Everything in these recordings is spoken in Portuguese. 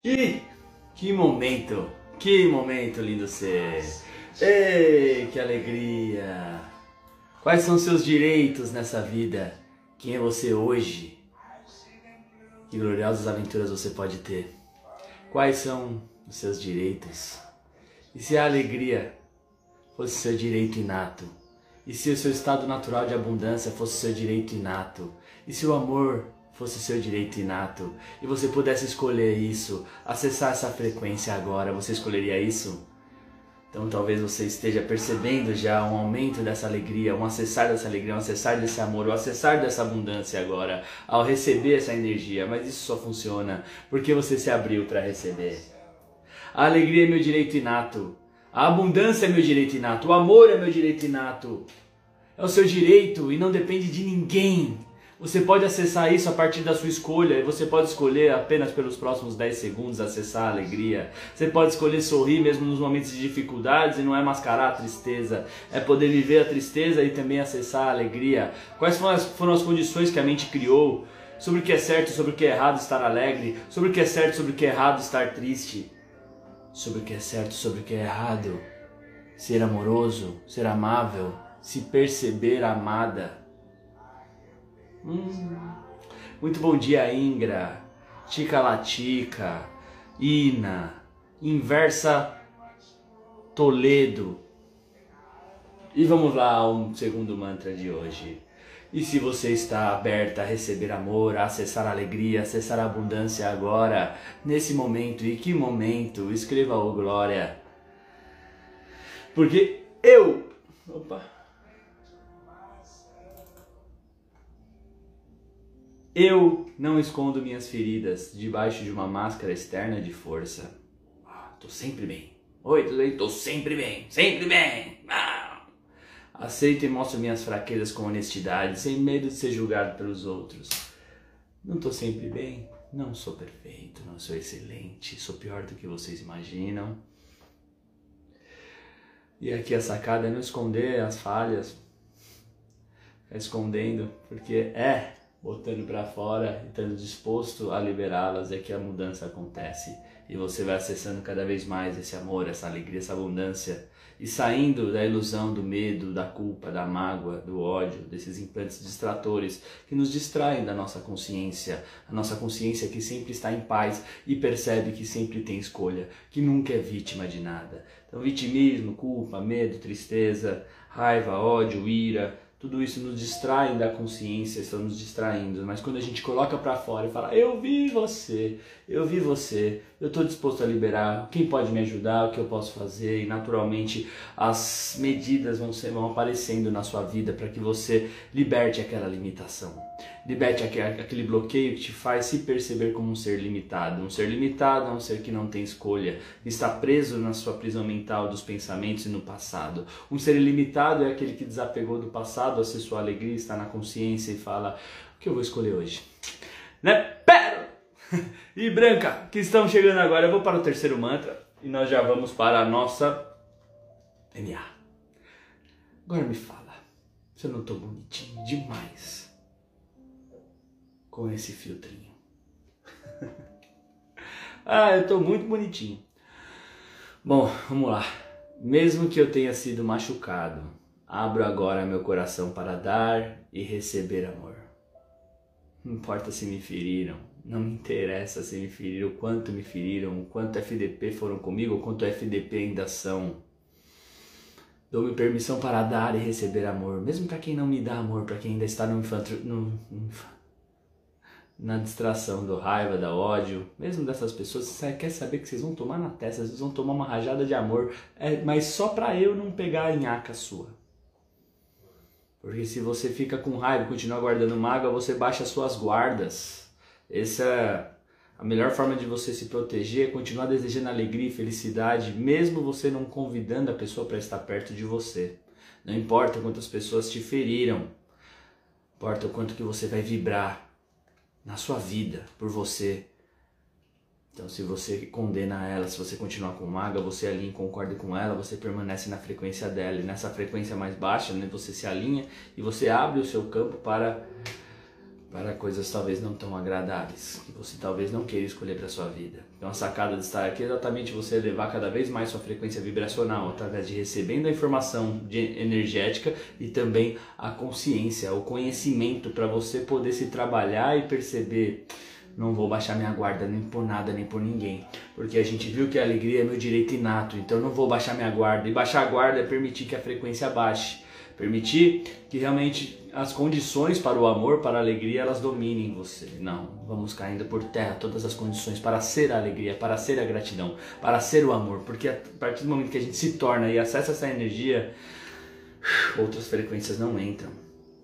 Que, que momento, que momento lindo ser. Ei, que alegria. Quais são seus direitos nessa vida? Quem é você hoje? Que gloriosas aventuras você pode ter? Quais são os seus direitos? E se a alegria fosse seu direito inato? E se o seu estado natural de abundância fosse seu direito inato? E se o amor fosse seu direito inato e você pudesse escolher isso, acessar essa frequência agora, você escolheria isso? Então talvez você esteja percebendo já um aumento dessa alegria, um acessar dessa alegria, um acessar desse amor, um acessar dessa abundância agora, ao receber essa energia. Mas isso só funciona porque você se abriu para receber. A alegria é meu direito inato. A abundância é meu direito inato. O amor é meu direito inato. É o seu direito e não depende de ninguém. Você pode acessar isso a partir da sua escolha você pode escolher apenas pelos próximos 10 segundos acessar a alegria. Você pode escolher sorrir mesmo nos momentos de dificuldades e não é mascarar a tristeza, é poder viver a tristeza e também acessar a alegria. Quais foram as, foram as condições que a mente criou sobre o que é certo, sobre o que é errado estar alegre, sobre o que é certo, sobre o que é errado estar triste, sobre o que é certo, sobre o que é errado ser amoroso, ser amável, se perceber amada. Hum. Muito bom dia, Ingra, Tica Latica, Ina, Inversa Toledo. E vamos lá um segundo mantra de hoje. E se você está aberta a receber amor, a acessar a alegria, a acessar a abundância agora, nesse momento, e que momento, escreva o glória. Porque eu. Eu não escondo minhas feridas debaixo de uma máscara externa de força. Ah, tô sempre bem. Oi, tudo bem? Tô sempre bem, sempre bem. Ah. Aceito e mostro minhas fraquezas com honestidade, sem medo de ser julgado pelos outros. Não tô sempre bem? Não sou perfeito, não sou excelente, sou pior do que vocês imaginam. E aqui a sacada é não esconder as falhas, escondendo, porque é botando para fora estando disposto a liberá-las é que a mudança acontece. E você vai acessando cada vez mais esse amor, essa alegria, essa abundância. E saindo da ilusão do medo, da culpa, da mágoa, do ódio, desses implantes distratores que nos distraem da nossa consciência, a nossa consciência que sempre está em paz e percebe que sempre tem escolha, que nunca é vítima de nada. Então, vitimismo, culpa, medo, tristeza, raiva, ódio, ira, tudo isso nos distrai da consciência, estão nos distraindo. Mas quando a gente coloca para fora e fala, eu vi você, eu vi você, eu estou disposto a liberar, quem pode me ajudar, o que eu posso fazer, e naturalmente as medidas vão, ser, vão aparecendo na sua vida para que você liberte aquela limitação. Liberte aquele bloqueio que te faz se perceber como um ser limitado. Um ser limitado é um ser que não tem escolha, está preso na sua prisão mental dos pensamentos e no passado. Um ser ilimitado é aquele que desapegou do passado, acessou a alegria, está na consciência e fala: o que eu vou escolher hoje? Né? Pera! e Branca, que estão chegando agora, eu vou para o terceiro mantra e nós já vamos para a nossa MA. Agora me fala, se eu não estou bonitinho demais com esse filtrinho. ah, eu estou muito bonitinho. Bom, vamos lá. Mesmo que eu tenha sido machucado, abro agora meu coração para dar e receber amor. Não importa se me feriram, não me interessa se me feriram, o quanto me feriram, o quanto FDP foram comigo, o quanto FDP ainda são. Dou-me permissão para dar e receber amor, mesmo para quem não me dá amor, para quem ainda está no, infanto, no na distração do raiva, da ódio, mesmo dessas pessoas, você quer saber que vocês vão tomar na testa, vocês vão tomar uma rajada de amor, é, mas só para eu não pegar a nhaca sua. Porque se você fica com raiva e continua guardando mágoa, você baixa suas guardas. Essa é a melhor forma de você se proteger, é continuar desejando alegria e felicidade, mesmo você não convidando a pessoa para estar perto de você. Não importa quantas pessoas te feriram, importa o quanto que você vai vibrar na sua vida por você. Então, se você condena ela, se você continuar com mágoa, você alinha e concorda com ela, você permanece na frequência dela. E nessa frequência mais baixa, né, você se alinha e você abre o seu campo para para coisas talvez não tão agradáveis, que você talvez não queira escolher para sua vida. Então a sacada de estar aqui é exatamente você elevar cada vez mais sua frequência vibracional através de recebendo a informação energética e também a consciência, o conhecimento para você poder se trabalhar e perceber não vou baixar minha guarda nem por nada nem por ninguém, porque a gente viu que a alegria é meu direito inato, então não vou baixar minha guarda. E baixar a guarda é permitir que a frequência baixe, permitir que realmente as condições para o amor, para a alegria, elas dominem você. Não, vamos caindo por terra todas as condições para ser a alegria, para ser a gratidão, para ser o amor, porque a partir do momento que a gente se torna e acessa essa energia, outras frequências não entram.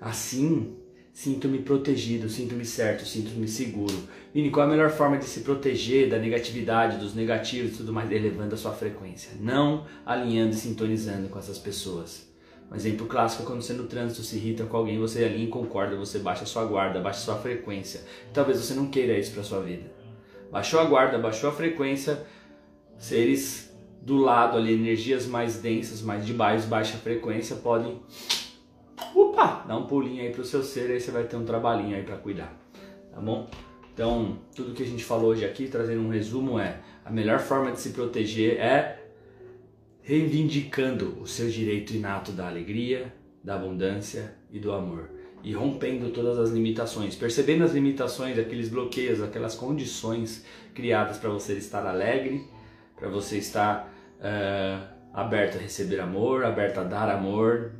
Assim, sinto-me protegido, sinto-me certo, sinto-me seguro. Vini, qual é a melhor forma de se proteger da negatividade, dos negativos e tudo mais? Elevando a sua frequência, não alinhando e sintonizando com essas pessoas. Um exemplo clássico quando você no trânsito se irrita com alguém, você ali concorda, você baixa sua guarda, baixa sua frequência. Talvez você não queira isso para sua vida. Baixou a guarda, baixou a frequência, seres do lado ali, energias mais densas, mais de baixo, baixa frequência, podem opa, dar um pulinho aí pro seu ser, aí você vai ter um trabalhinho aí para cuidar, tá bom? Então, tudo que a gente falou hoje aqui, trazendo um resumo, é a melhor forma de se proteger é reivindicando o seu direito inato da alegria, da abundância e do amor e rompendo todas as limitações, percebendo as limitações, aqueles bloqueios, aquelas condições criadas para você estar alegre, para você estar uh, aberto a receber amor, aberto a dar amor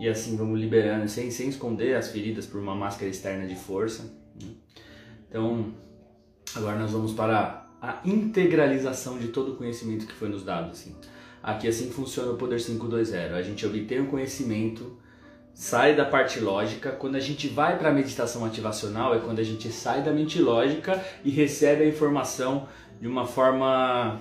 e assim vamos liberando sem, sem esconder as feridas por uma máscara externa de força. Né? Então agora nós vamos para a integralização de todo o conhecimento que foi nos dado assim. Aqui assim funciona o Poder 520. A gente obtém um conhecimento, sai da parte lógica. Quando a gente vai para a meditação ativacional, é quando a gente sai da mente lógica e recebe a informação de uma forma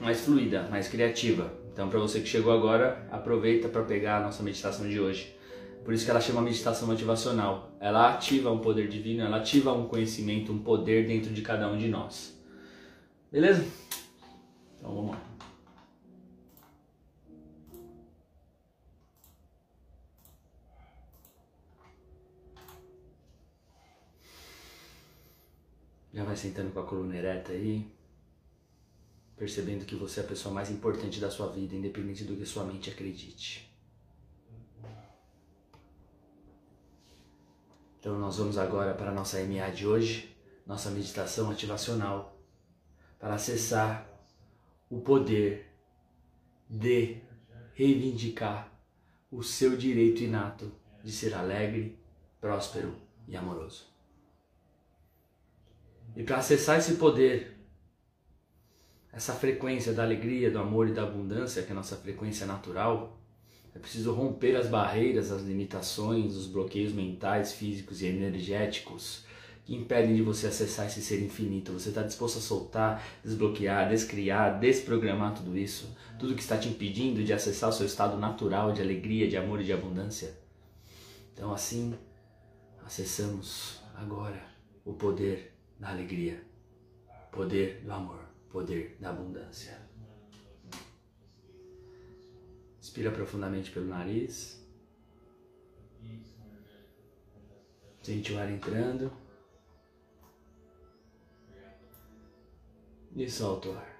mais fluida, mais criativa. Então, para você que chegou agora, aproveita para pegar a nossa meditação de hoje. Por isso que ela chama meditação motivacional. Ela ativa um poder divino, ela ativa um conhecimento, um poder dentro de cada um de nós. Beleza? Então vamos lá. Já vai sentando com a coluna ereta aí, percebendo que você é a pessoa mais importante da sua vida, independente do que sua mente acredite. Então nós vamos agora para a nossa MA de hoje, nossa meditação ativacional, para acessar o poder de reivindicar o seu direito inato de ser alegre, próspero e amoroso. E para acessar esse poder, essa frequência da alegria, do amor e da abundância, que é a nossa frequência natural, é preciso romper as barreiras, as limitações, os bloqueios mentais, físicos e energéticos que impedem de você acessar esse ser infinito. Você está disposto a soltar, desbloquear, descriar, desprogramar tudo isso? Tudo que está te impedindo de acessar o seu estado natural de alegria, de amor e de abundância? Então, assim, acessamos agora o poder da alegria, poder do amor, poder da abundância. Inspira profundamente pelo nariz. Sente o ar entrando. E solta o ar.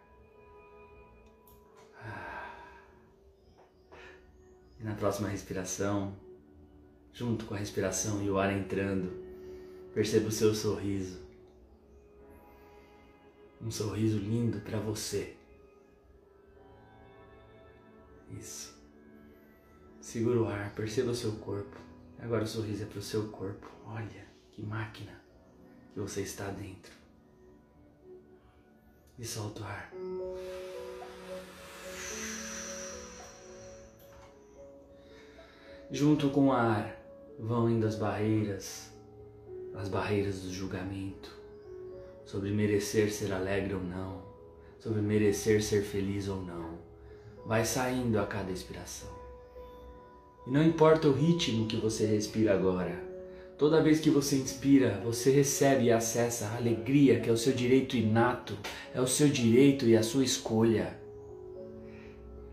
E na próxima respiração, junto com a respiração e o ar entrando, perceba o seu sorriso um sorriso lindo para você. Isso. Segura o ar, perceba o seu corpo. Agora o sorriso é para o seu corpo. Olha que máquina que você está dentro. E solta o ar. Junto com o ar vão indo as barreiras, as barreiras do julgamento, sobre merecer ser alegre ou não, sobre merecer ser feliz ou não. Vai saindo a cada inspiração. E não importa o ritmo que você respira agora, toda vez que você inspira, você recebe e acessa a alegria que é o seu direito inato, é o seu direito e a sua escolha.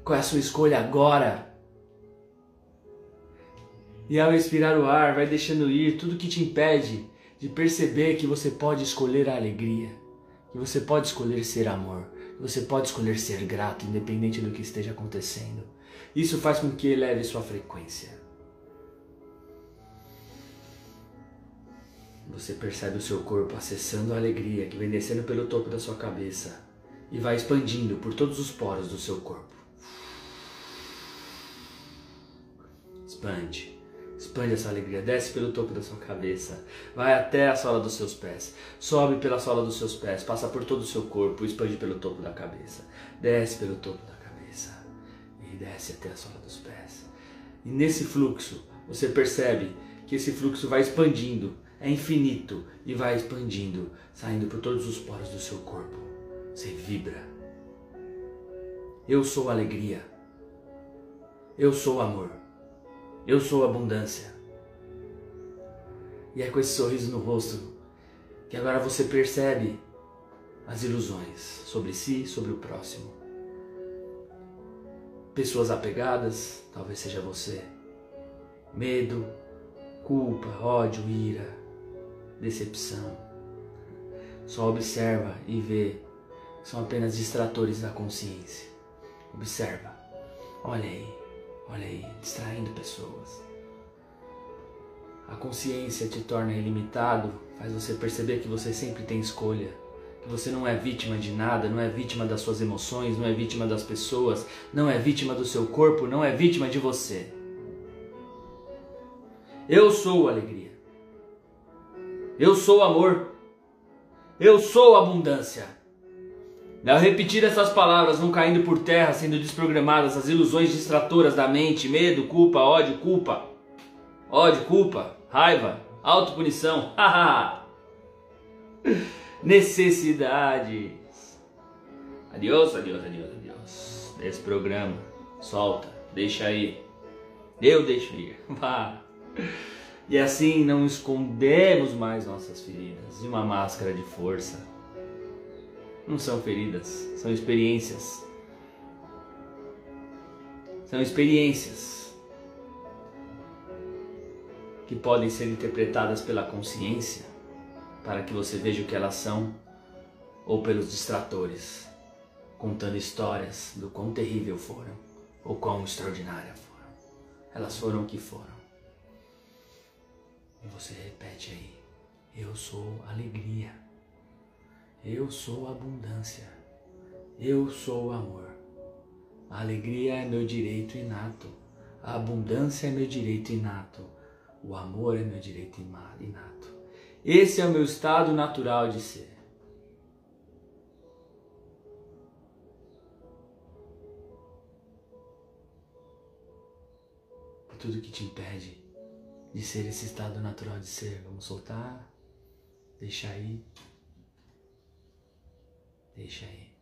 Qual é a sua escolha agora? E ao expirar o ar, vai deixando ir tudo que te impede de perceber que você pode escolher a alegria, que você pode escolher ser amor, que você pode escolher ser grato, independente do que esteja acontecendo. Isso faz com que eleve sua frequência. Você percebe o seu corpo acessando a alegria que vem descendo pelo topo da sua cabeça e vai expandindo por todos os poros do seu corpo. Expande. Expande essa alegria, desce pelo topo da sua cabeça, vai até a sola dos seus pés, sobe pela sola dos seus pés, passa por todo o seu corpo, expande pelo topo da cabeça, desce pelo topo da cabeça e desce até a sola dos pés. E nesse fluxo, você percebe que esse fluxo vai expandindo, é infinito e vai expandindo, saindo por todos os poros do seu corpo. Você vibra. Eu sou alegria. Eu sou amor. Eu sou abundância. E é com esse sorriso no rosto que agora você percebe as ilusões sobre si, sobre o próximo. Pessoas apegadas, talvez seja você. Medo, culpa, ódio, ira, decepção. Só observa e vê são apenas distratores da consciência. Observa. Olha aí. Olha aí, distraindo pessoas. A consciência te torna ilimitado, faz você perceber que você sempre tem escolha, que você não é vítima de nada, não é vítima das suas emoções, não é vítima das pessoas, não é vítima do seu corpo, não é vítima de você. Eu sou alegria. Eu sou amor. Eu sou abundância. Ao repetir essas palavras vão caindo por terra, sendo desprogramadas as ilusões distratoras da mente, medo, culpa, ódio, culpa. Ódio, culpa, raiva, autopunição, haha. Necessidades. Adiós, adiós, adiós, adiós. Desprograma, solta, deixa aí. Eu deixo ir. Vá. E assim não escondemos mais nossas feridas de uma máscara de força não são feridas, são experiências. São experiências que podem ser interpretadas pela consciência para que você veja o que elas são, ou pelos distratores, contando histórias do quão terrível foram ou quão extraordinária foram. Elas foram o que foram. E você repete aí: Eu sou alegria. Eu sou abundância. Eu sou amor. A alegria é meu direito inato. A abundância é meu direito inato. O amor é meu direito inato. Esse é o meu estado natural de ser. tudo que te impede de ser esse estado natural de ser, vamos soltar, deixar aí. Deixa aí.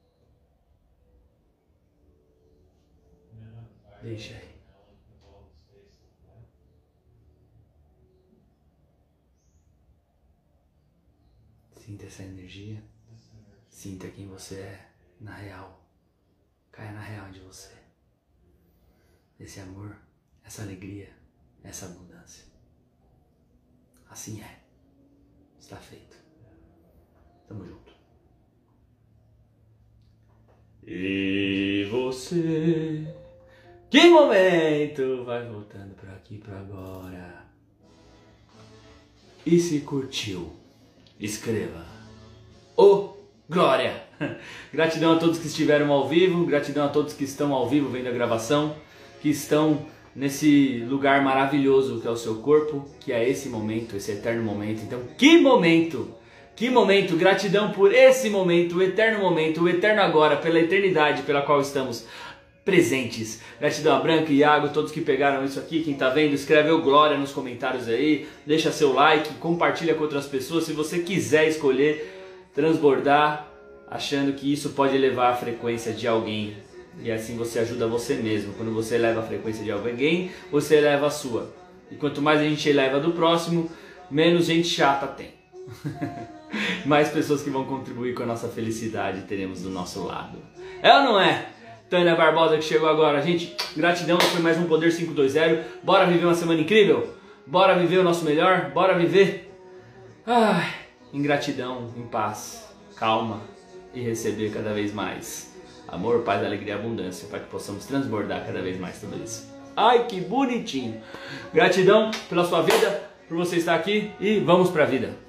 Deixa aí. Sinta essa energia. Sinta quem você é na real. Caia na real de você. Esse amor, essa alegria, essa abundância. Assim é. Está feito. Tamo junto. E você? Que momento! Vai voltando para aqui para agora. E se curtiu? Escreva. Oh, glória! Gratidão a todos que estiveram ao vivo, gratidão a todos que estão ao vivo vendo a gravação, que estão nesse lugar maravilhoso que é o seu corpo, que é esse momento, esse eterno momento. Então, que momento! Que momento, gratidão por esse momento, o eterno momento, o eterno agora, pela eternidade pela qual estamos presentes. Gratidão a Branco e Iago, todos que pegaram isso aqui, quem tá vendo, escreve o glória nos comentários aí, deixa seu like, compartilha com outras pessoas. Se você quiser escolher transbordar, achando que isso pode elevar a frequência de alguém. E assim você ajuda você mesmo. Quando você eleva a frequência de alguém, você eleva a sua. E quanto mais a gente eleva do próximo, menos gente chata tem. mais pessoas que vão contribuir com a nossa felicidade teremos do nosso lado. É ou não é? Tânia Barbosa que chegou agora. Gente, gratidão, foi mais um Poder 520. Bora viver uma semana incrível? Bora viver o nosso melhor? Bora viver? Ai, em gratidão, em paz, calma e receber cada vez mais amor, paz, alegria e abundância para que possamos transbordar cada vez mais tudo isso. Ai, que bonitinho! Gratidão pela sua vida, por você estar aqui e vamos para a vida.